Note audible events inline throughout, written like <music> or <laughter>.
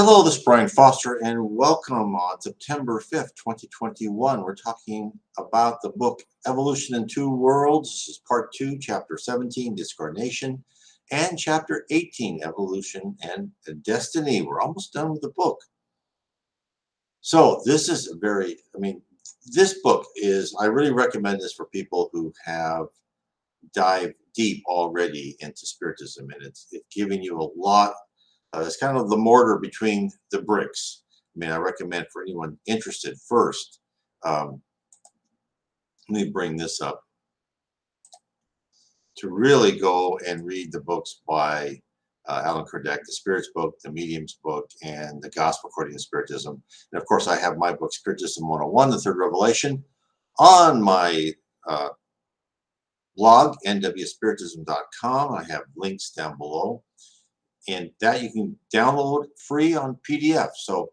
Hello, this is Brian Foster, and welcome on September 5th, 2021. We're talking about the book Evolution in Two Worlds. This is part two, chapter 17, Discarnation, and chapter 18, Evolution and Destiny. We're almost done with the book. So, this is a very, I mean, this book is, I really recommend this for people who have dived deep already into Spiritism, and it's, it's giving you a lot uh, it's kind of the mortar between the bricks. I mean, I recommend for anyone interested first. Um, let me bring this up to really go and read the books by uh, Allan Kardec, the Spirits book, the Mediums book, and the Gospel According to Spiritism. And of course, I have my book, Spiritism 101, The Third Revelation, on my uh, blog, nwspiritism.com. I have links down below and that you can download free on PDF. So,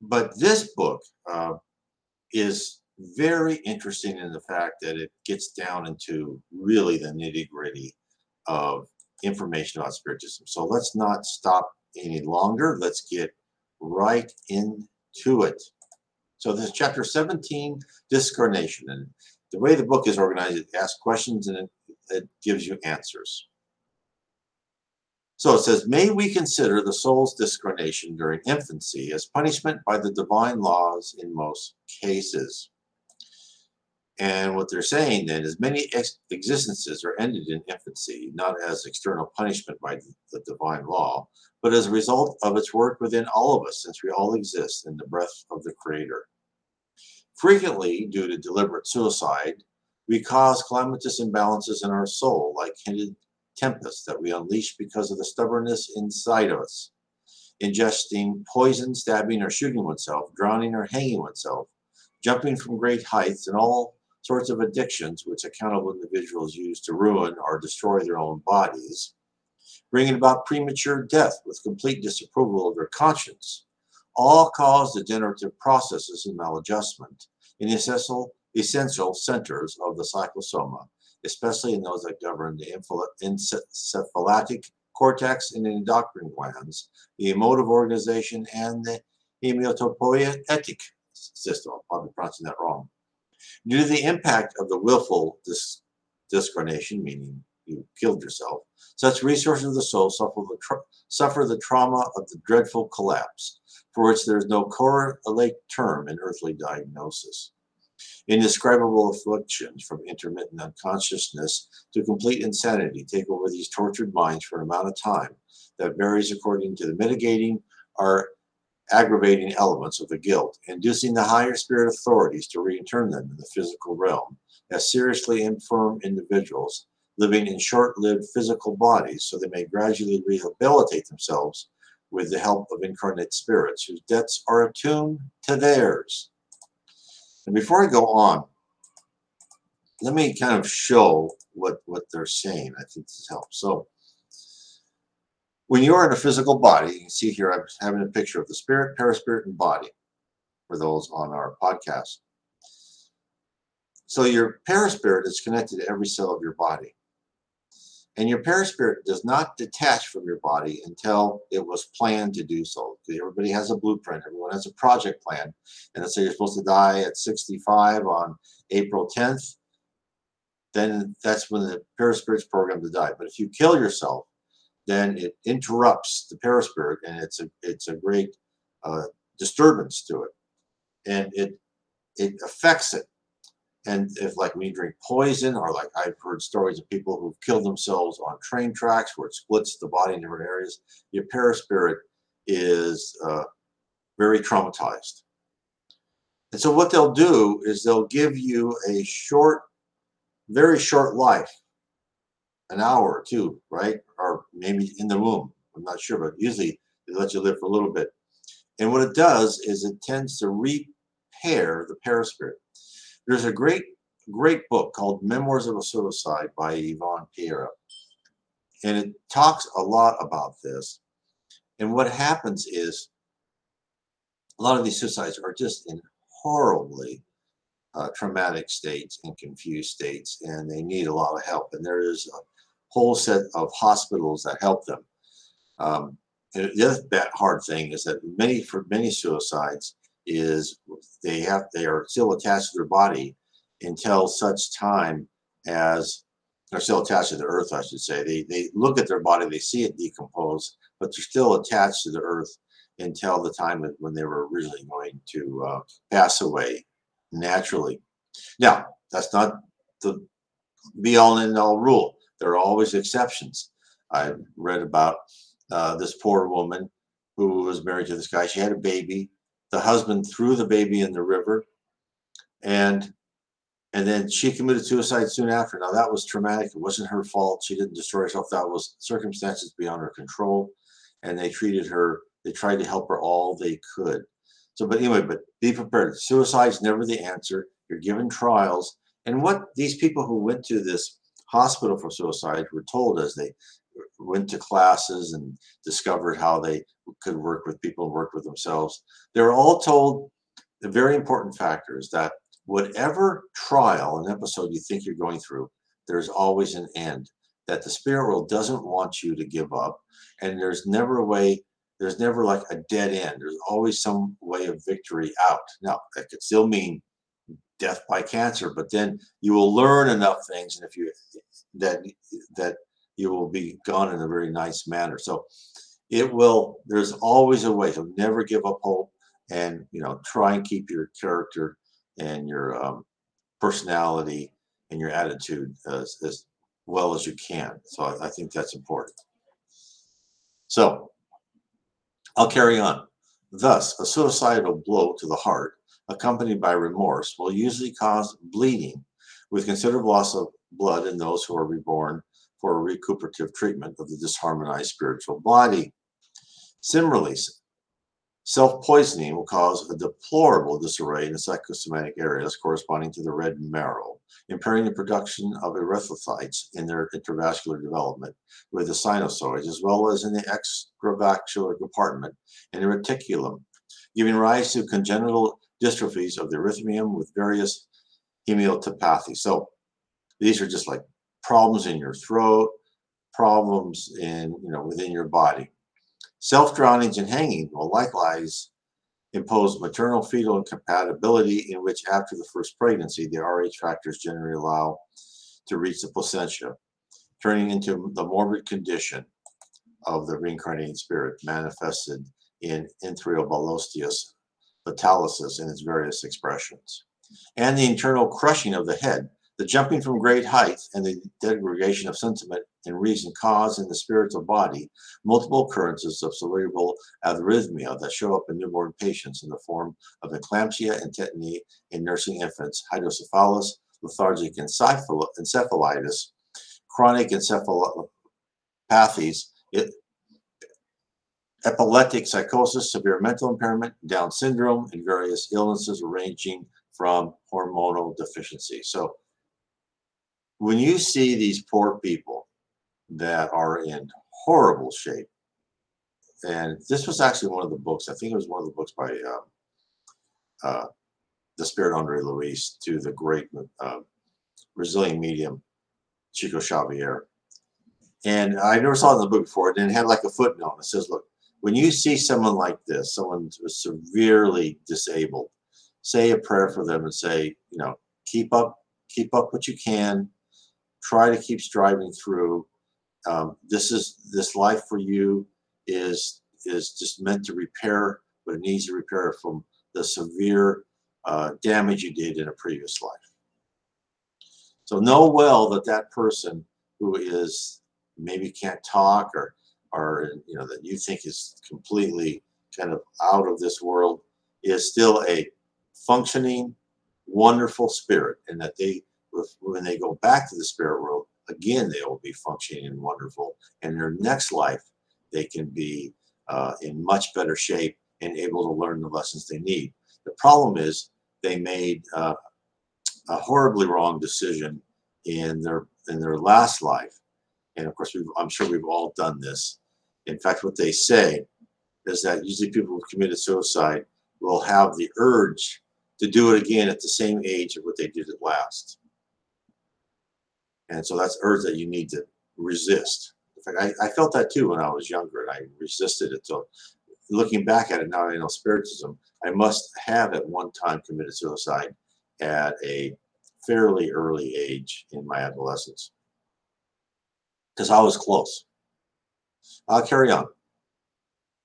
but this book uh, is very interesting in the fact that it gets down into really the nitty gritty of information about spiritism. So let's not stop any longer. Let's get right into it. So this is chapter 17, discarnation. And the way the book is organized, it asks questions and it, it gives you answers. So it says, May we consider the soul's discarnation during infancy as punishment by the divine laws in most cases. And what they're saying then is many ex- existences are ended in infancy, not as external punishment by the divine law, but as a result of its work within all of us, since we all exist in the breath of the Creator. Frequently, due to deliberate suicide, we cause calamitous imbalances in our soul, like hinted tempest that we unleash because of the stubbornness inside of us. Ingesting poison, stabbing or shooting oneself, drowning or hanging oneself, jumping from great heights, and all sorts of addictions which accountable individuals use to ruin or destroy their own bodies, bringing about premature death with complete disapproval of their conscience, all cause degenerative processes and maladjustment in essential, essential centers of the psychosoma especially in those that govern the encephalitic cortex and endocrine glands, the emotive organization, and the hematopoietic system. I'm probably pronouncing that wrong. Due to the impact of the willful dis- discarnation, meaning you killed yourself, such resources of the soul suffer the, tra- suffer the trauma of the dreadful collapse, for which there is no correlate term in earthly diagnosis. Indescribable afflictions from intermittent unconsciousness to complete insanity take over these tortured minds for an amount of time that varies according to the mitigating or aggravating elements of the guilt, inducing the higher spirit authorities to reintern them in the physical realm as seriously infirm individuals living in short lived physical bodies so they may gradually rehabilitate themselves with the help of incarnate spirits whose debts are attuned to theirs. And before I go on, let me kind of show what, what they're saying. I think this helps. So when you're in a physical body, you can see here I'm having a picture of the spirit, perispirit, and body for those on our podcast. So your perispirit is connected to every cell of your body. And your perispirit does not detach from your body until it was planned to do so. Everybody has a blueprint, everyone has a project plan. And let's say you're supposed to die at 65 on April 10th, then that's when the perispirit's programmed to die. But if you kill yourself, then it interrupts the perispirit and it's a it's a great uh, disturbance to it. And it it affects it and if like you drink poison or like i've heard stories of people who've killed themselves on train tracks where it splits the body in different areas your perispirit is uh, very traumatized. And so what they'll do is they'll give you a short very short life. An hour or two right? Or maybe in the womb i'm not sure but usually they let you live for a little bit. And what it does is it tends to repair the perispirit there's a great, great book called Memoirs of a Suicide by Yvonne Pereira. And it talks a lot about this. And what happens is a lot of these suicides are just in horribly uh, traumatic states and confused states, and they need a lot of help. And there is a whole set of hospitals that help them. Um, and the other hard thing is that many for many suicides is they have they are still attached to their body until such time as they're still attached to the earth, I should say. They they look at their body, they see it decompose, but they're still attached to the earth until the time when they were originally going to uh, pass away naturally. Now, that's not the be all and all rule. There are always exceptions. I read about uh, this poor woman who was married to this guy. She had a baby. The husband threw the baby in the river, and and then she committed suicide soon after. Now that was traumatic. It wasn't her fault. She didn't destroy herself. That was circumstances beyond her control, and they treated her. They tried to help her all they could. So, but anyway, but be prepared. Suicide is never the answer. You're given trials, and what these people who went to this hospital for suicide were told as they went to classes and discovered how they could work with people and work with themselves. They were all told the very important factor is that whatever trial and episode you think you're going through, there's always an end. That the spirit world doesn't want you to give up, and there's never a way. There's never like a dead end. There's always some way of victory out. Now that could still mean death by cancer, but then you will learn enough things, and if you that that you will be gone in a very nice manner. So it will, there's always a way. So never give up hope and, you know, try and keep your character and your um, personality and your attitude as, as well as you can. So I, I think that's important. So I'll carry on. Thus, a suicidal blow to the heart, accompanied by remorse, will usually cause bleeding with considerable loss of blood in those who are reborn for a recuperative treatment of the disharmonized spiritual body. Similarly, self-poisoning will cause a deplorable disarray in the psychosomatic areas corresponding to the red marrow, impairing the production of erythrocytes in their intravascular development with the sinusoids, as well as in the extravascular compartment and the reticulum, giving rise to congenital dystrophies of the erythemium with various hemiopathologies. So these are just like problems in your throat, problems in, you know, within your body. Self-drownings and hanging will likewise impose maternal fetal incompatibility in which after the first pregnancy, the RH factors generally allow to reach the placenta, turning into the morbid condition of the reincarnating spirit manifested in Erythroblastoma fatalis in its various expressions, and the internal crushing of the head the jumping from great height and the degradation of sentiment and reason cause in the spiritual body multiple occurrences of cerebral arrhythmia that show up in newborn patients in the form of eclampsia and tetany in nursing infants, hydrocephalus, lethargic encephalitis, chronic encephalopathies, epileptic psychosis, severe mental impairment, Down syndrome, and various illnesses ranging from hormonal deficiency. So when you see these poor people that are in horrible shape, and this was actually one of the books, I think it was one of the books by uh, uh, the spirit Andre Luiz to the great uh, Brazilian medium Chico Xavier. And I never saw it in the book before, and it had like a footnote. It says, look, when you see someone like this, someone severely disabled, say a prayer for them and say, you know, keep up, keep up what you can try to keep striving through. Um, this is this life for you is is just meant to repair, but it needs to repair from the severe uh, damage you did in a previous life. So know well that that person who is maybe can't talk or or you know that you think is completely kind of out of this world is still a functioning, wonderful spirit, and that they when they go back to the spirit world, again, they will be functioning and wonderful. And their next life, they can be uh, in much better shape and able to learn the lessons they need. The problem is they made uh, a horribly wrong decision in their in their last life. And of course, I'm sure we've all done this. In fact, what they say is that usually people who've committed suicide will have the urge to do it again at the same age of what they did at last. And so that's urge that you need to resist. In fact, I, I felt that too when I was younger, and I resisted it. So, looking back at it now, I know spiritism. I must have at one time committed suicide at a fairly early age in my adolescence because I was close. I'll carry on.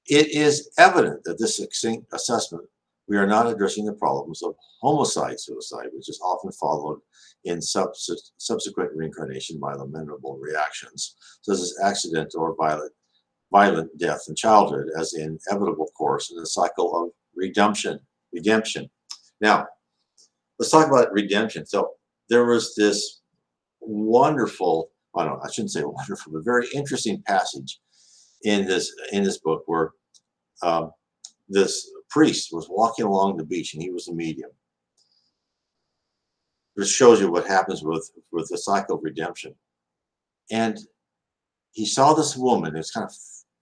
It is evident that this succinct assessment, we are not addressing the problems of homicide suicide, which is often followed in subs- subsequent reincarnation by lamentable reactions, such as accident or violent, violent death in childhood, as the inevitable course in the cycle of redemption. Redemption. Now, let's talk about redemption. So there was this wonderful, I don't know, I shouldn't say wonderful, but very interesting passage in this in this book where um, this priest was walking along the beach and he was a medium. This shows you what happens with with the cycle of redemption. And he saw this woman. It's kind of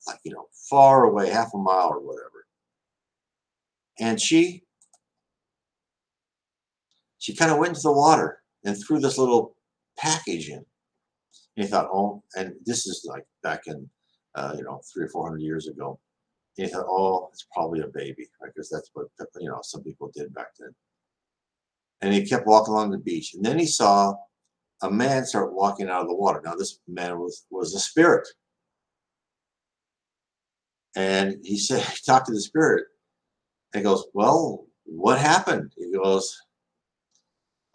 like you know far away, half a mile or whatever. And she she kind of went into the water and threw this little package in. And he thought, oh, and this is like back in uh, you know, three or four hundred years ago. He thought, oh, it's probably a baby, right? Because that's what you know some people did back then. And he kept walking along the beach, and then he saw a man start walking out of the water. Now this man was was a spirit, and he said <laughs> he talked to the spirit, and he goes, "Well, what happened?" He goes,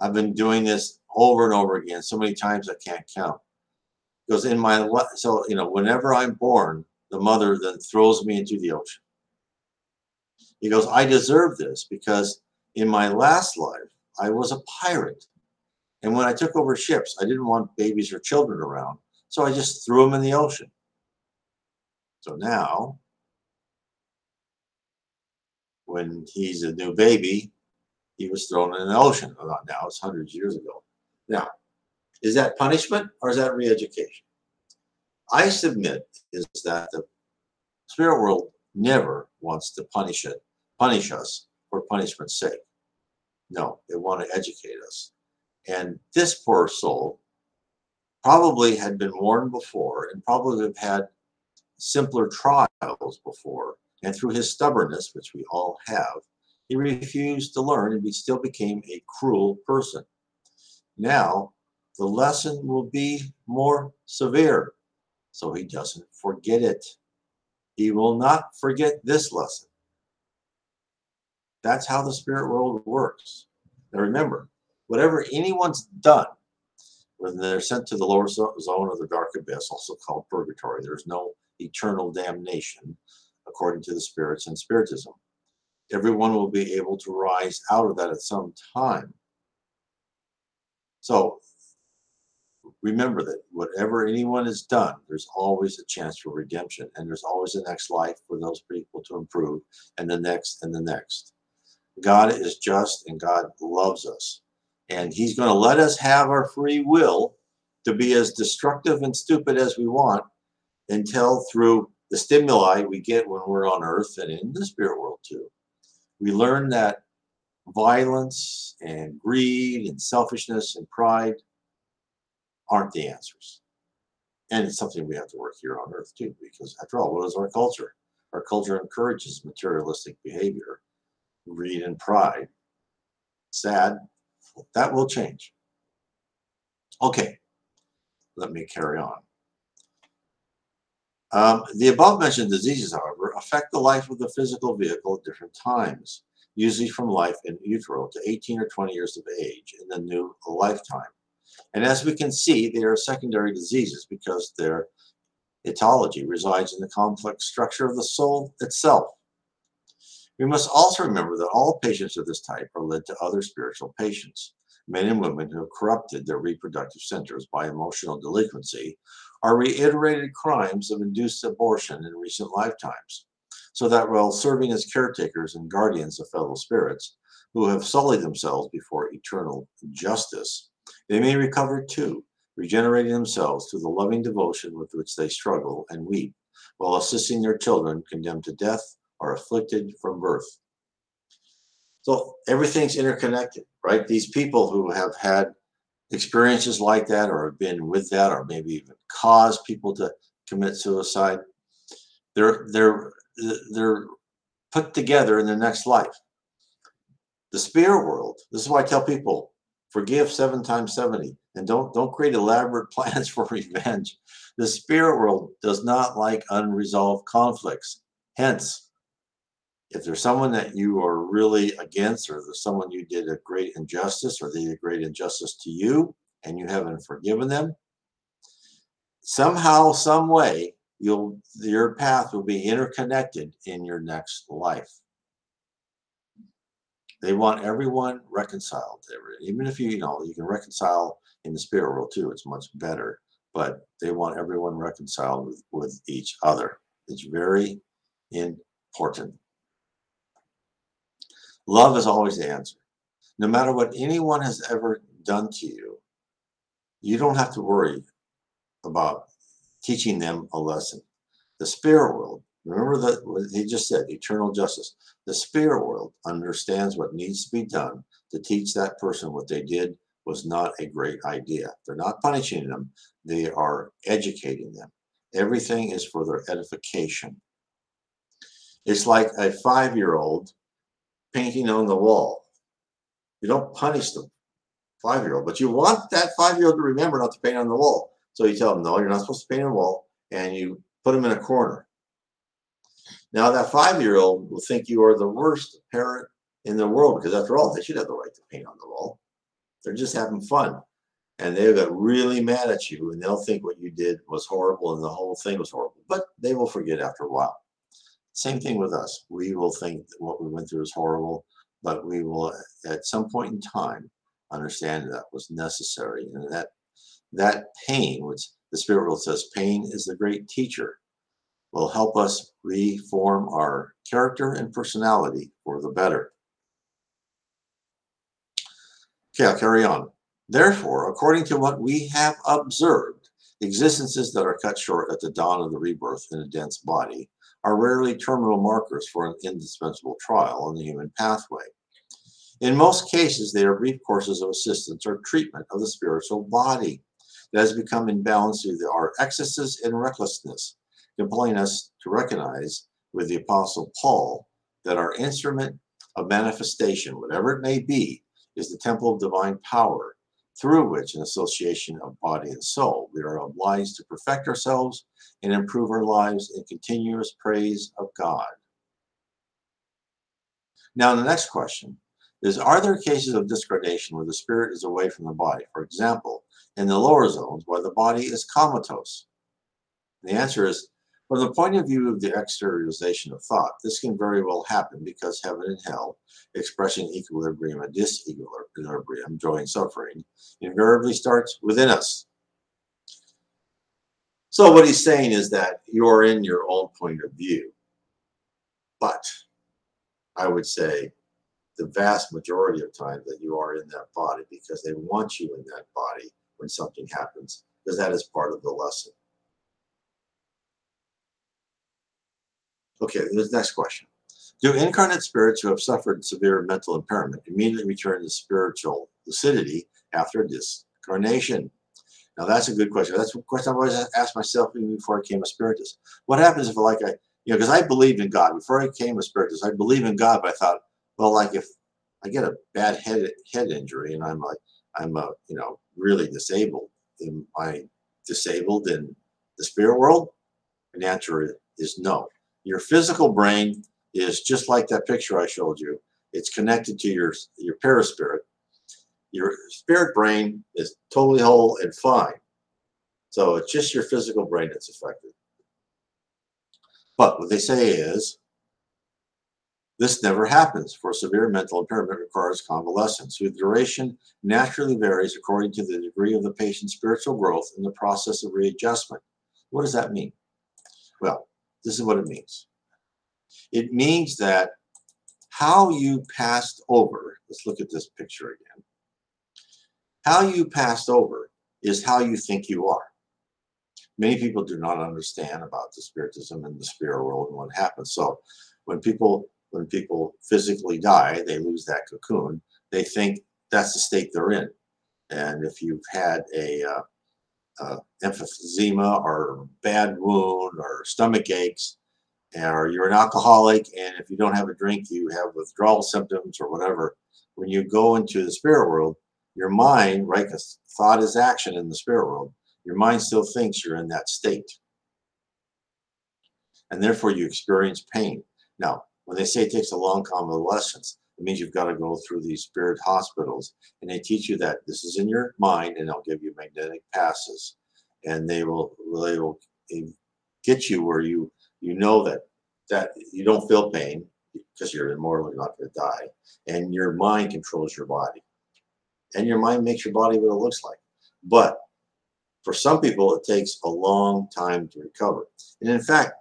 "I've been doing this over and over again, so many times I can't count." Because in my life, so you know, whenever I'm born, the mother then throws me into the ocean. He goes, I deserve this because in my last life I was a pirate, and when I took over ships, I didn't want babies or children around, so I just threw them in the ocean. So now, when he's a new baby, he was thrown in the ocean. Well, not now, it's hundreds of years ago. Now, is that punishment or is that re-education? I submit is that the spirit world never wants to punish it, punish us for punishment's sake. No, they want to educate us. And this poor soul probably had been warned before and probably have had simpler trials before. And through his stubbornness, which we all have, he refused to learn and he still became a cruel person. Now the lesson will be more severe so he doesn't forget it. He will not forget this lesson. That's how the spirit world works. Now remember, whatever anyone's done, when they're sent to the lower zone of the dark abyss, also called purgatory, there's no eternal damnation according to the spirits and spiritism. Everyone will be able to rise out of that at some time. So remember that whatever anyone has done, there's always a chance for redemption, and there's always a next life for those people to improve, and the next, and the next. God is just, and God loves us, and He's going to let us have our free will to be as destructive and stupid as we want until through the stimuli we get when we're on earth and in the spirit world too. We learn that violence and greed and selfishness and pride aren't the answers. And it's something we have to work here on earth too, because after all, what is our culture? Our culture encourages materialistic behavior, greed, and pride. Sad, that will change. Okay, let me carry on. Um, the above mentioned diseases, however, affect the life of the physical vehicle at different times, usually from life in utero to 18 or 20 years of age in the new lifetime. And as we can see, they are secondary diseases because their etiology resides in the complex structure of the soul itself. We must also remember that all patients of this type are led to other spiritual patients. Men and women who have corrupted their reproductive centers by emotional delinquency are reiterated crimes of induced abortion in recent lifetimes. So that while serving as caretakers and guardians of fellow spirits who have sullied themselves before eternal justice, they may recover too, regenerating themselves through the loving devotion with which they struggle and weep, while assisting their children condemned to death or afflicted from birth. So everything's interconnected, right? These people who have had experiences like that or have been with that or maybe even caused people to commit suicide, they're they're they're put together in the next life. The spirit world. This is why I tell people forgive seven times 70 and don't don't create elaborate <laughs> plans for revenge. The spirit world does not like unresolved conflicts. Hence, if there's someone that you are really against, or there's someone you did a great injustice, or they did a great injustice to you, and you haven't forgiven them, somehow, some way, you'll your path will be interconnected in your next life. They want everyone reconciled. Even if you, you know, you can reconcile in the spirit world too, it's much better. But they want everyone reconciled with, with each other. It's very important. Love is always the answer. No matter what anyone has ever done to you, you don't have to worry about teaching them a lesson. The spirit world, remember that he just said, eternal justice. The spirit world understands what needs to be done to teach that person what they did was not a great idea. They're not punishing them, they are educating them. Everything is for their edification. It's like a five year old painting on the wall. You don't punish the five year old, but you want that five year old to remember not to paint on the wall. So you tell them, no, you're not supposed to paint on the wall, and you put them in a corner. Now, that five year old will think you are the worst parent in the world because, after all, they should have the right to paint on the wall. They're just having fun. And they got really mad at you, and they'll think what you did was horrible and the whole thing was horrible. But they will forget after a while. Same thing with us. We will think that what we went through is horrible, but we will, uh, at some point in time, understand that was necessary and that that pain, which the spirit world says pain is the great teacher, will help us reform our character and personality for the better. Okay, I'll carry on. Therefore, according to what we have observed, existences that are cut short at the dawn of the rebirth in a dense body are rarely terminal markers for an indispensable trial on the human pathway. In most cases, they are brief courses of assistance or treatment of the spiritual body that has become imbalanced through our excesses and recklessness, compelling us to recognize with the Apostle Paul that our instrument of manifestation, whatever it may be, is the temple of divine power, through which, in association of body and soul, we are obliged to perfect ourselves and improve our lives in continuous praise of God. Now, the next question is Are there cases of discarnation where the spirit is away from the body? For example, in the lower zones where the body is comatose? The answer is from the point of view of the exteriorization of thought, this can very well happen because heaven and hell, expressing equilibrium and disequilibrium, joy and suffering, invariably starts within us. So what he's saying is that you're in your own point of view. But I would say the vast majority of time that you are in that body because they want you in that body when something happens, because that is part of the lesson. Okay, the next question. Do incarnate spirits who have suffered severe mental impairment immediately return to spiritual lucidity after discarnation? Now that's a good question. That's a question I've always asked myself even before I became a spiritist. What happens if like I, you know, because I believed in God before I became a spiritist. I believe in God, but I thought, well, like if I get a bad head head injury and I'm like I'm a you know really disabled, am I disabled in the spirit world? And the answer is no. Your physical brain is just like that picture I showed you. It's connected to your your perispirit. Your spirit brain is totally whole and fine. So it's just your physical brain that's affected. But what they say is this never happens, for severe mental impairment requires convalescence, whose duration naturally varies according to the degree of the patient's spiritual growth in the process of readjustment. What does that mean? Well, this is what it means. It means that how you passed over, let's look at this picture again. How you passed over is how you think you are. Many people do not understand about the spiritism and the spirit world and what happens. So when people when people physically die, they lose that cocoon. They think that's the state they're in. And if you've had a, uh, uh, emphysema or bad wound or stomach aches, or you're an alcoholic, and if you don't have a drink, you have withdrawal symptoms or whatever. When you go into the spirit world, your mind, right? Because thought is action in the spirit world. Your mind still thinks you're in that state, and therefore you experience pain. Now, when they say it takes a long convalescence, it means you've got to go through these spirit hospitals, and they teach you that this is in your mind, and they'll give you magnetic passes, and they will they will eh, get you where you you know that that you don't feel pain because you're immortal, you're not going to die, and your mind controls your body, and your mind makes your body what it looks like. But for some people, it takes a long time to recover, and in fact,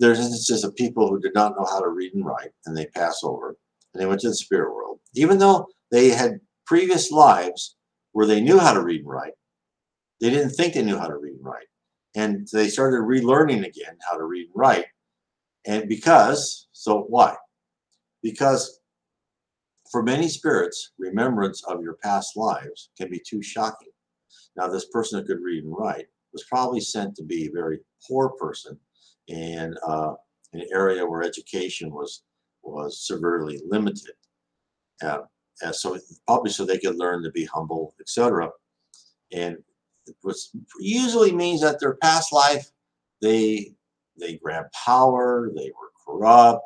there's instances of people who did not know how to read and write, and they pass over, and they went to the spirit world, even though they had previous lives where they knew how to read and write. They didn't think they knew how to read and write. And they started relearning again how to read and write. And because, so why? Because for many spirits, remembrance of your past lives can be too shocking. Now, this person who could read and write was probably sent to be a very poor person in uh, an area where education was was severely limited. Uh, so probably so they could learn to be humble, etc. And which usually means that their past life, they they grabbed power, they were corrupt,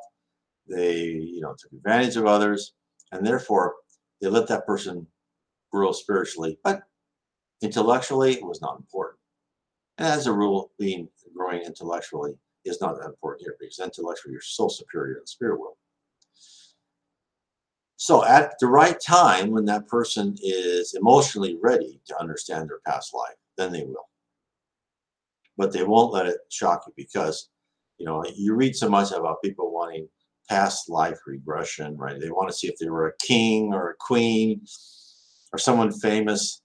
they you know took advantage of others, and therefore they let that person grow spiritually, but intellectually it was not important. And as a rule, being growing intellectually is not that important here because intellectually you're so superior in the spirit world. So at the right time, when that person is emotionally ready to understand their past life, then they will. But they won't let it shock you because, you know, you read so much about people wanting past life regression, right? They want to see if they were a king or a queen or someone famous.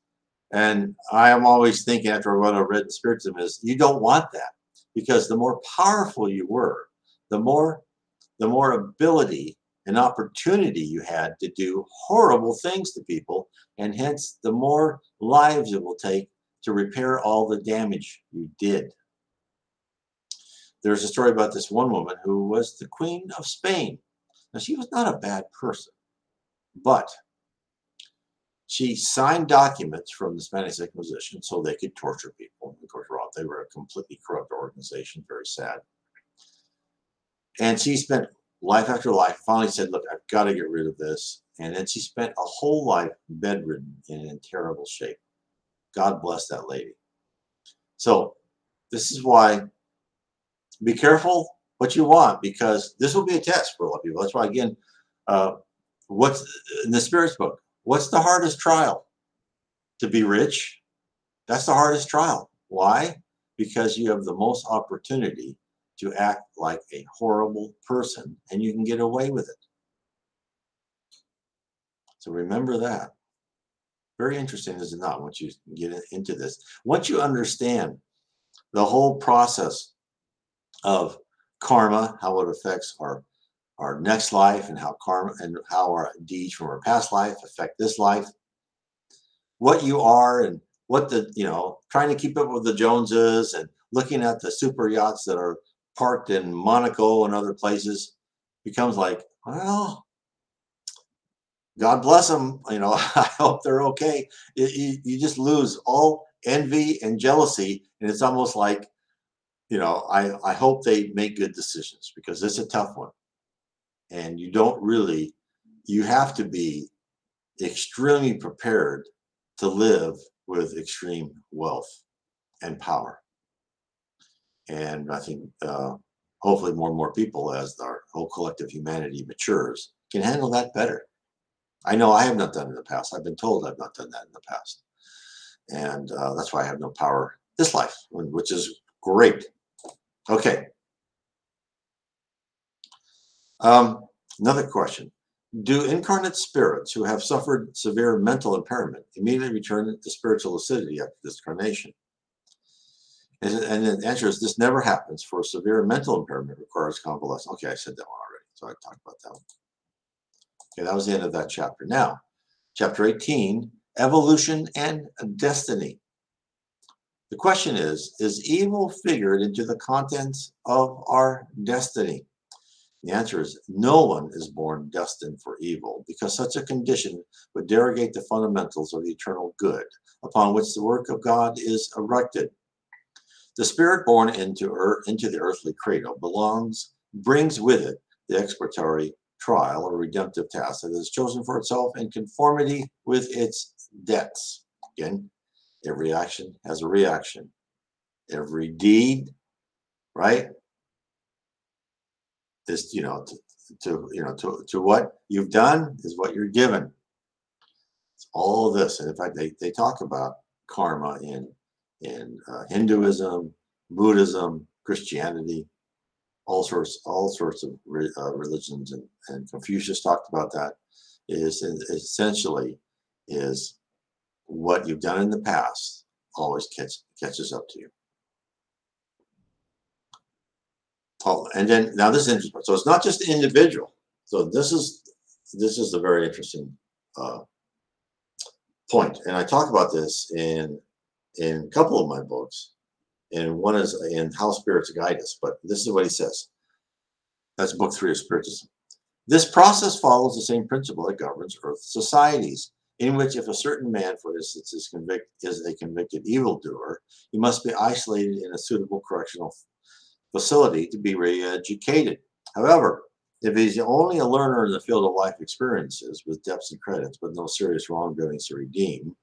And I am always thinking after what I've read in Spiritism is you don't want that because the more powerful you were, the more the more ability an opportunity you had to do horrible things to people, and hence the more lives it will take to repair all the damage you did. There's a story about this one woman who was the Queen of Spain. Now, she was not a bad person, but she signed documents from the Spanish Inquisition so they could torture people. Of course, they were a completely corrupt organization, very sad. And she spent life after life, finally said, Look, I've got to get rid of this. And then she spent a whole life bedridden and in terrible shape. God bless that lady. So, this is why be careful what you want because this will be a test for a lot of people. That's why, again, uh, what's in the Spirit's book? What's the hardest trial? To be rich? That's the hardest trial. Why? Because you have the most opportunity to act like a horrible person and you can get away with it. So remember that. Very interesting, is it not, once you get into this? Once you understand the whole process of karma, how it affects our our next life and how karma and how our deeds from our past life affect this life, what you are and what the, you know, trying to keep up with the Joneses and looking at the super yachts that are parked in Monaco and other places becomes like, well, God bless them. <laughs> You know, I hope they're okay. You, you just lose all envy and jealousy. And it's almost like, you know, I, I hope they make good decisions because it's a tough one. And you don't really, you have to be extremely prepared to live with extreme wealth and power. And I think uh, hopefully more and more people, as our whole collective humanity matures, can handle that better. I know I have not done in the past. I've been told I've not done that in the past. And uh, that's why I have no power this life, which is great. Okay. Um, another question. Do incarnate spirits who have suffered severe mental impairment immediately return to spiritual lucidity after discarnation? And, the answer is this never happens for severe mental impairment requires convalescence. Okay, I said that one already, so I talked about that one. Okay, that was the end of that chapter. Now, chapter 18, evolution and destiny. The question is Is evil figured into the contents of our destiny? The answer is no one is born destined for evil because such a condition would derogate the fundamentals of the eternal good upon which the work of God is erected. The spirit born into, earth, into the earthly cradle belongs, brings with it the expiatory trial or redemptive task that is chosen for itself in conformity with its debts. Again, every action has a reaction. Every deed, right, is you know to, to you know to, to what you've done is what you're given. It's all this, and in fact, they, they talk about karma in in uh, Hinduism, Buddhism, Christianity, all sorts all sorts of re, uh, religions, and, and Confucius talked about that. Is, essentially is what you've done in the past always catch, catches up to you. Oh, and then now this is interesting. So it's not just individual. So this is this is a very interesting uh, point, and I talk about this in in a couple of my books, and one is in How Spirits Guide Us. But this is what he says. That's book three of Spiritism. This process follows the same principle that governs Earth societies, in which if a certain man, for instance, is, convict, is a convicted evildoer, he must be isolated in a suitable correctional facility to be re-educated. However, if he's only a learner in the field of life experiences with depths and credits, but no serious wrongdoings to redeem,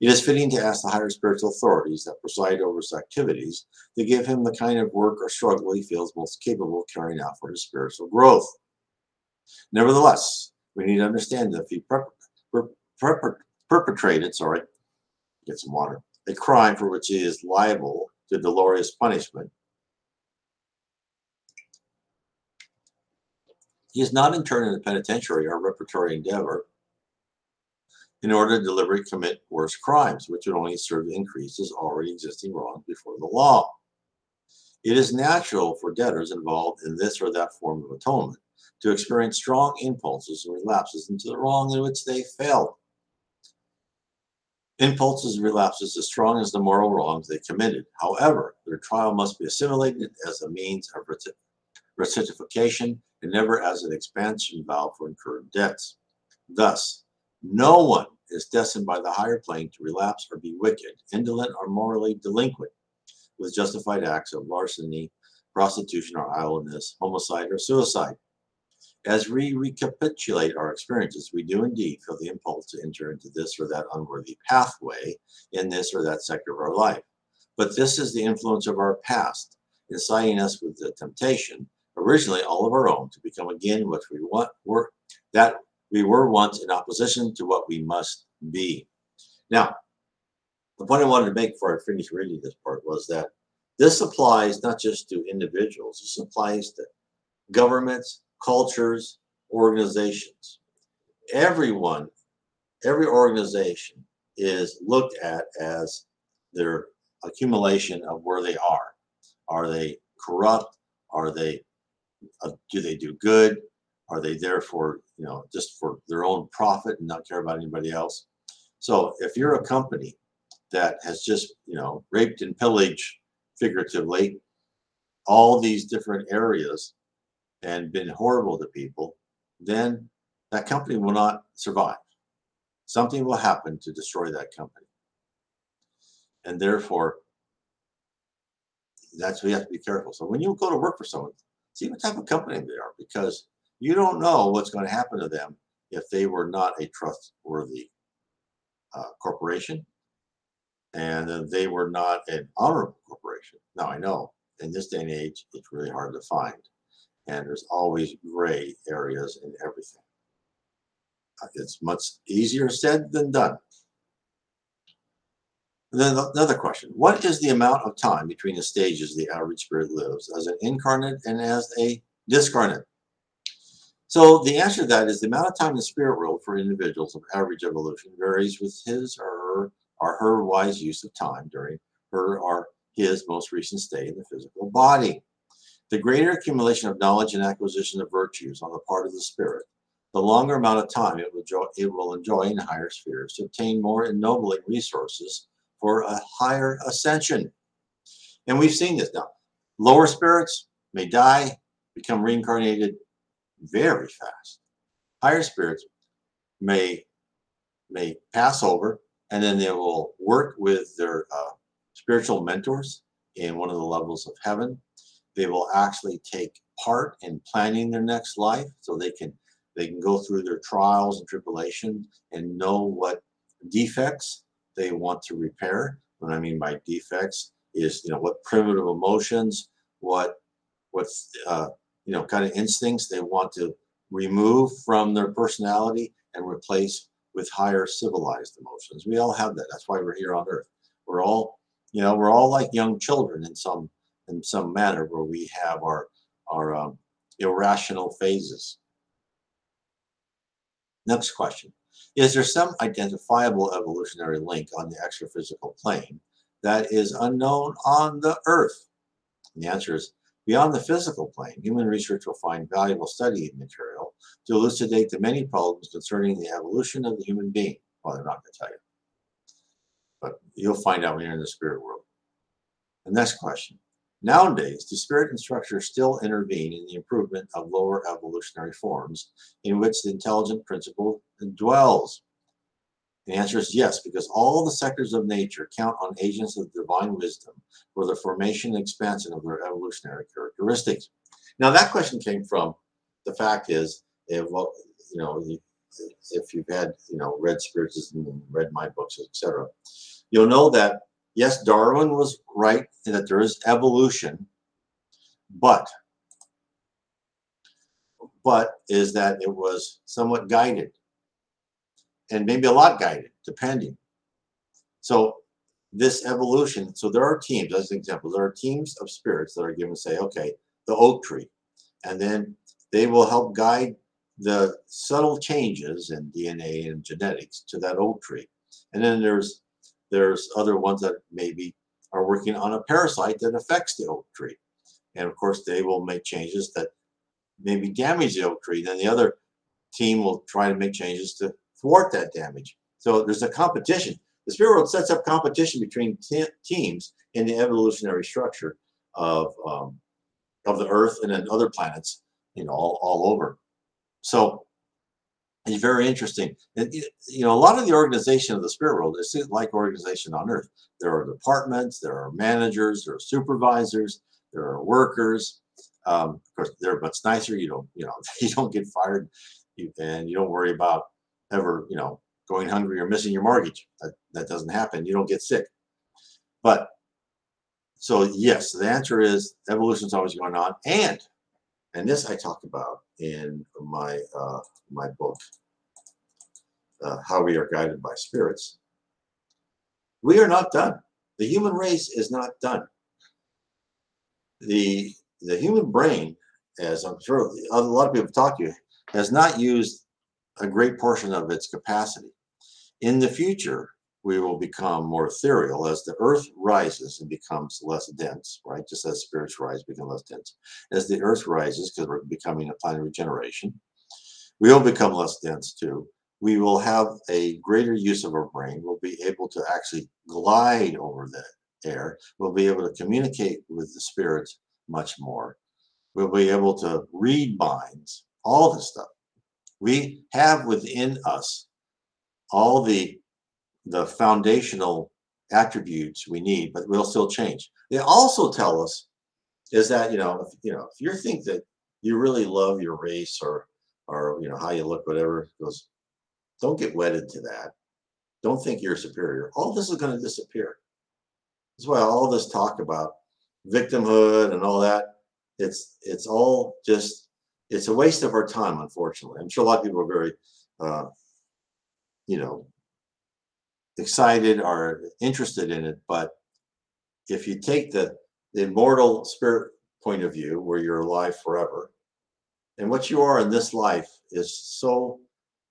it is fitting to ask the higher spiritual authorities that preside over his activities to give him the kind of work or struggle he feels most capable of carrying out for his spiritual growth. Nevertheless, we need to understand that if he per- per- per- perpetrated, sorry, get some water, a crime for which he is liable to dolorous punishment, He is not interned in a penitentiary or repertory endeavor in order to deliberately commit worse crimes, which would only serve to increase his already existing wrongs before the law. It is natural for debtors involved in this or that form of atonement to experience strong impulses and relapses into the wrong in which they failed. Impulses and relapses as strong as the moral wrongs they committed. However, their trial must be assimilated as a means of rectification and never as an expansion valve for incurred debts. Thus, no one is destined by the higher plane to relapse or be wicked, indolent, or morally delinquent with justified acts of larceny, prostitution, or idleness, homicide, or suicide. As we recapitulate our experiences, we do indeed feel the impulse to enter into this or that unworthy pathway in this or that sector of our life. But this is the influence of our past, inciting us with the temptation originally all of our own, to become again what we want were that we were once in opposition to what we must be. Now, the point I wanted to make before I finish reading this part was that this applies not just to individuals, this applies to governments, cultures, organizations. Everyone, every organization is looked at as their accumulation of where they are. Are they corrupt? Are they uh, do they do good? Are they there for, you know, just for their own profit and not care about anybody else? So if you're a company that has just, you know, raped and pillaged figuratively all these different areas and been horrible to people, then that company will not survive. Something will happen to destroy that company. And therefore, that's we have to be careful. So when you go to work for someone, see what type of company they are because you don't know what's going to happen to them if they were not a trustworthy uh, corporation and they were not an honorable corporation. Now, I know in this day and age, it's really hard to find, and there's always gray areas in everything. Uh, it's much easier said than done. And then another question What is the amount of time between the stages the average spirit lives as an incarnate and as a discarnate? So the answer to that is the amount of time in the spirit world for individuals of average evolution varies with his or her or her wise use of time during her or his most recent stay in the physical body. The greater accumulation of knowledge and acquisition of virtues on the part of the spirit, the longer amount of time it will, enjoy, it will enjoy in higher spheres to obtain more ennobling resources for a higher ascension. And we've seen this now. Lower spirits may die, become reincarnated very fast. Higher spirits may may pass over, and then they will work with their uh, spiritual mentors in one of the levels of heaven. They will actually take part in planning their next life, so they can they can go through their trials and tribulation and know what defects they want to repair. What I mean by defects is you know what primitive emotions, what what uh, you know kind of instincts they want to remove from their personality and replace with higher civilized emotions. We all have that. That's why we're here on earth. We're all, you know, we're all like young children in some in some manner where we have our our um, irrational phases. Next question. Is there some identifiable evolutionary link on the extraphysical plane that is unknown on the Earth? And the answer is Beyond the physical plane, human research will find valuable study material to elucidate the many problems concerning the evolution of the human being. Well, they're not going to tell you. But you'll find out when you're in the spirit world. The next question. Nowadays, do spirit instructors still intervene in the improvement of lower evolutionary forms in which the intelligent principle dwells? The answer is yes, because all the sectors of nature count on agents of divine wisdom for the formation and expansion of their evolutionary characteristics. Now, that question came from the fact is, if, well, you know, if you've had, you know, read spiritism and read my books, etc., you'll know that yes, Darwin was right in that there is evolution, but but is that it was somewhat guided and maybe a lot guided, depending. So this evolution, so there are teams, as an example, there are teams of spirits that are given, say, okay, the oak tree, and then they will help guide the subtle changes in DNA and genetics to that oak tree. And then there's there's other ones that maybe are working on a parasite that affects the oak tree. And of course, they will make changes that maybe damage the oak tree. Then the other team will try to make changes to thwart that damage. So there's a competition. The spirit world sets up competition between te- teams in the evolutionary structure of um, of the Earth and then other planets, you know, all, all over. So it's very interesting. And, you know, a lot of the organization of the spirit world is like organization on Earth. There are departments, there are managers, there are supervisors, there are workers. Um, of course, they're much nicer. You don't, you know, <laughs> you don't get fired, you, and you don't worry about ever, you know, going hungry or missing your mortgage. That, that doesn't happen. You don't get sick. But so yes, the answer is evolution is always going on, and and this I talk about in my uh, my book, uh, How We Are Guided by Spirits. We are not done. The human race is not done. The the human brain, as I'm sure a lot of people talked to you, has not used a great portion of its capacity. In the future, we will become more ethereal as the earth rises and becomes less dense, right? Just as spirits rise, become less dense. As the earth rises, because we're becoming a planet of regeneration, we will become less dense too. We will have a greater use of our brain. We'll be able to actually glide over the air. We'll be able to communicate with the spirits much more. We'll be able to read minds, all this stuff. We have within us all the the foundational attributes we need, but we'll still change. They also tell us is that you know if, you know if you think that you really love your race or or you know how you look, whatever goes, don't get wedded to that. Don't think you're superior. All this is going to disappear. That's why all this talk about victimhood and all that, it's it's all just it's a waste of our time, unfortunately. I'm sure a lot of people are very, uh, you know, excited or interested in it. But if you take the, the immortal spirit point of view, where you're alive forever, and what you are in this life is so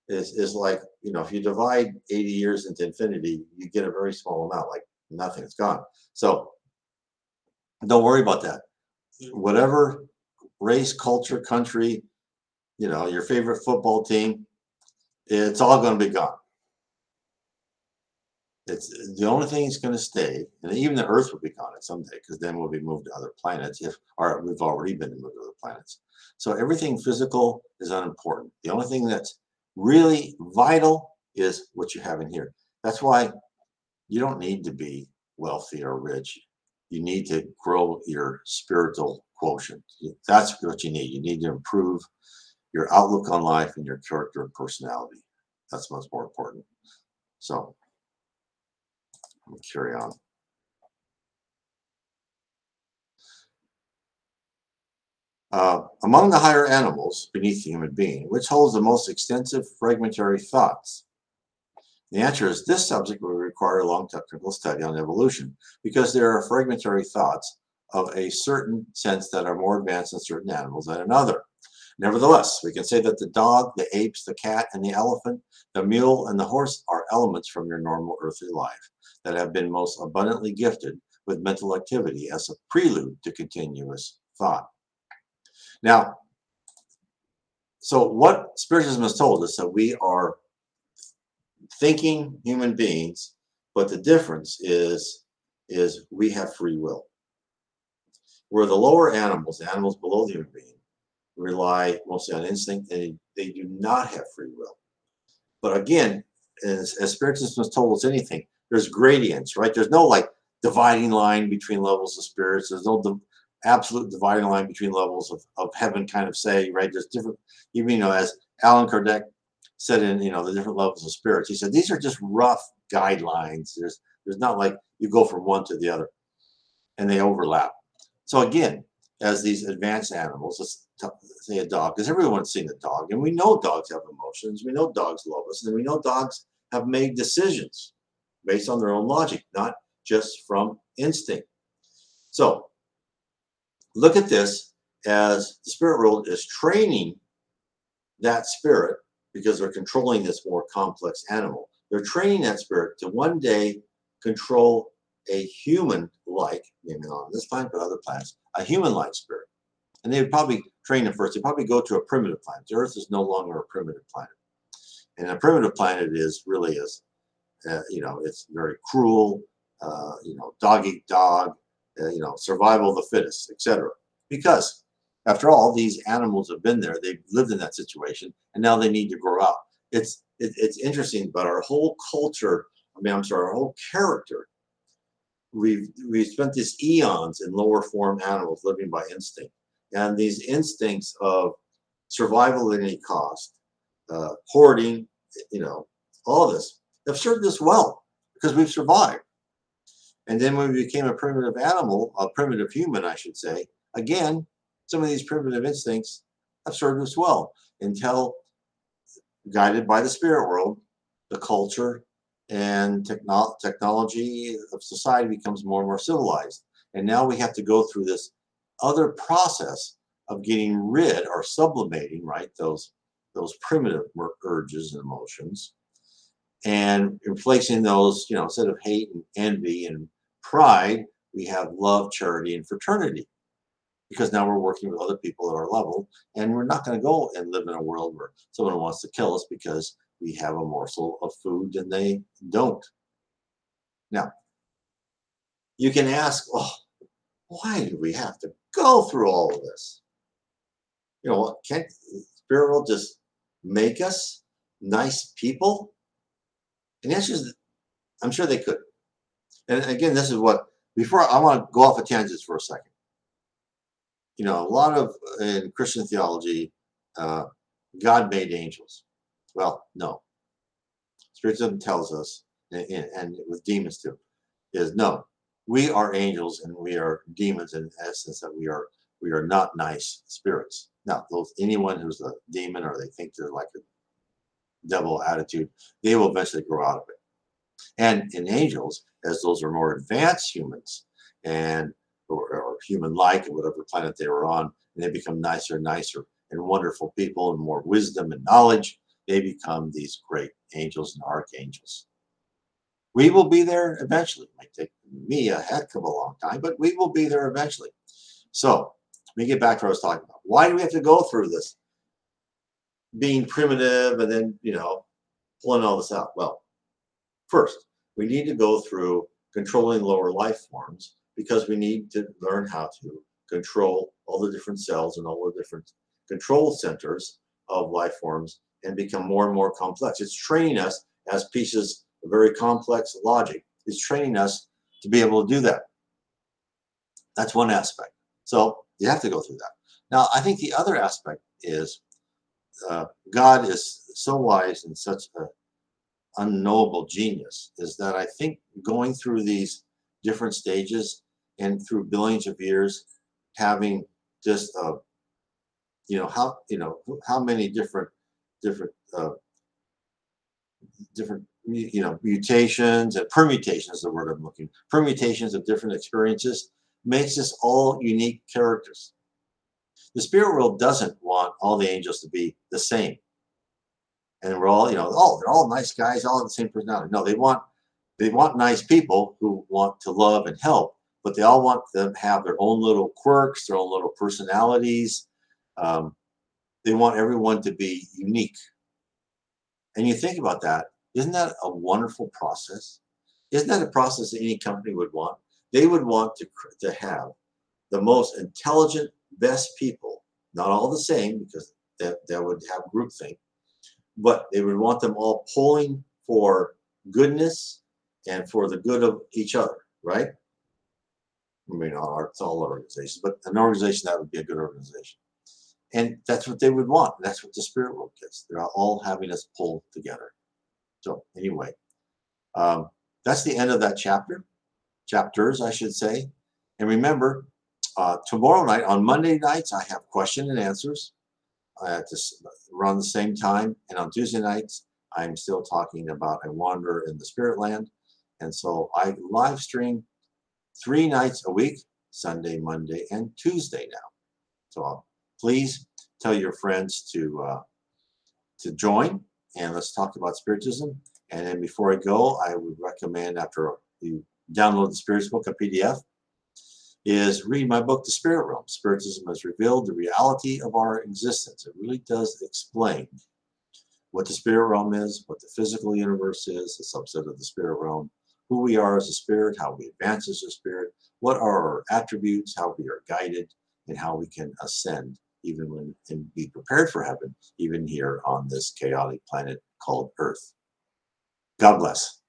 is is like you know if you divide 80 years into infinity you get a very small amount like nothing it's gone so don't worry about that whatever race, culture, country, you know, your favorite football team, it's all going to be gone. It's the only thing that's going to stay, and even the Earth will be gone someday because then we'll be moved to other planets. If or we've already been moved to other planets. So everything physical is unimportant. The only thing that's really vital is what you have in here. That's why you don't need to be wealthy or rich. You need to grow your spiritual quotient. That's what you need. You need to improve your outlook on life and your character and personality. That's much more important. So, carry on. Uh, among the higher animals beneath the human being, which holds the most extensive fragmentary thoughts? The answer is this subject will require a long technical study on evolution because there are fragmentary thoughts of a certain sense that are more advanced in certain animals than another. Nevertheless, we can say that the dog, the apes, the cat, and the elephant, the mule, and the horse are elements from your normal earthly life that have been most abundantly gifted with mental activity as a prelude to continuous thought. Now, so what Spiritism has told us that we are thinking human beings, but the difference is is we have free will. Where the lower animals, the animals below the human being, rely mostly on instinct, and they do not have free will. But again, as, as Spiritism has told us anything, there's gradients, right? There's no like dividing line between levels of spirits. There's no di- absolute dividing line between levels of, of heaven kind of say, right? There's different, even, you know, as Allan Kardec said in, you know, the different levels of spirits, he said, these are just rough guidelines. There's, there's not like you go from one to the other and they overlap. So again, as these advanced animals, let's say a dog, because everyone's seen a dog, and we know dogs have emotions. We know dogs love us, and we know dogs have made decisions based on their own logic, not just from instinct. So look at this as the spirit world is training that spirit because they're controlling this more complex animal. They're training that spirit to one day control a human like, maybe not on this planet, but other planets, a human like spirit. And they would probably train it first. They'd probably go to a primitive planet. The Earth is no longer a primitive planet. And a primitive planet is really is, uh, you know, it's very cruel, uh, you know, dog eat dog, uh, you know, survival of the fittest, etc. Because after all, these animals have been there. They've lived in that situation, and now they need to grow up. It's it, it's interesting, but our whole culture, I mean, I'm sorry, our whole character we've we've spent these eons in lower form animals living by instinct, and these instincts of survival at any cost, uh, hoarding, you know, all of this have served us well because we've survived. And then when we became a primitive animal, a primitive human, I should say, again, some of these primitive instincts have served us well until guided by the spirit world, the culture and techno- technology of society becomes more and more civilized. And now we have to go through this other process of getting rid or sublimating, right, those those primitive urges and emotions, and replacing those, you know, instead of hate and envy and pride, we have love, charity, and fraternity. Because now we're working with other people at our level, and we're not going to go and live in a world where someone wants to kill us because we have a morsel of food and they don't. Now, you can ask, oh, why do we have to go through all of this? You know, can't Spirit world just make us nice people? And the answer is, I'm sure they could. And again, this is what, before I want to go off a of tangents for a second. You know, a lot of in Christian theology, uh, God made angels. Well, no. Spiritism tells us, and, and with demons too, is no. We are angels and we are demons in essence that we are we are not nice spirits. Now, those anyone who's a demon or they think they're like a devil attitude, they will eventually grow out of it. And in angels, as those are more advanced humans and or, or human-like, whatever planet they were on, and they become nicer and nicer and wonderful people and more wisdom and knowledge, they become these great angels and archangels. We will be there eventually. It might take me a heck of a long time, but we will be there eventually. So let me get back to what I was talking about. Why do we have to go through this? Being primitive and then, you know, pulling all this out. Well, first, we need to go through controlling lower life forms because we need to learn how to control all the different cells and all the different control centers of life forms and become more and more complex. It's training us as pieces of very complex logic. It's training us to be able to do that. That's one aspect. So you have to go through that. Now, I think the other aspect is uh, God is so wise and such an unknowable genius is that I think going through these different stages and through billions of years, having just a, you know how you know how many different different uh, different you know mutations and permutations the word I'm looking permutations of different experiences makes us all unique characters. The spirit world doesn't want all the angels to be the same. And we're all, you know, oh, they're all nice guys, all the same personality. No, they want they want nice people who want to love and help, but they all want them to have their own little quirks, their own little personalities. Um, they want everyone to be unique. And you think about that, isn't that a wonderful process? Isn't that a process that any company would want? They would want to, to have the most intelligent, best people, not all the same because that, that would have groupthink, but they would want them all pulling for goodness and for the good of each other, right? I mean, all, all organizations, but an organization that would be a good organization. And that's what they would want. That's what the spirit world gets. They're all having us pull together. So, anyway, um, that's the end of that chapter chapters, I should say. And remember, uh, tomorrow night, on Monday nights, I have question and answers at this around the same time. And on Tuesday nights, I'm still talking about a wander in the spirit land. And so I live stream three nights a week, Sunday, Monday, and Tuesday now. So uh, please tell your friends to uh, to join and let's talk about spiritism. And then before I go, I would recommend after you download the Spirits book, a PDF, is read my book, The Spirit Realm. Spiritism has revealed the reality of our existence. It really does explain what the spirit realm is, what the physical universe is, a subset of the spirit realm, who we are as a spirit, how we advance as a spirit, what are our attributes, how we are guided, and how we can ascend even when and be prepared for heaven, even here on this chaotic planet called Earth. God bless.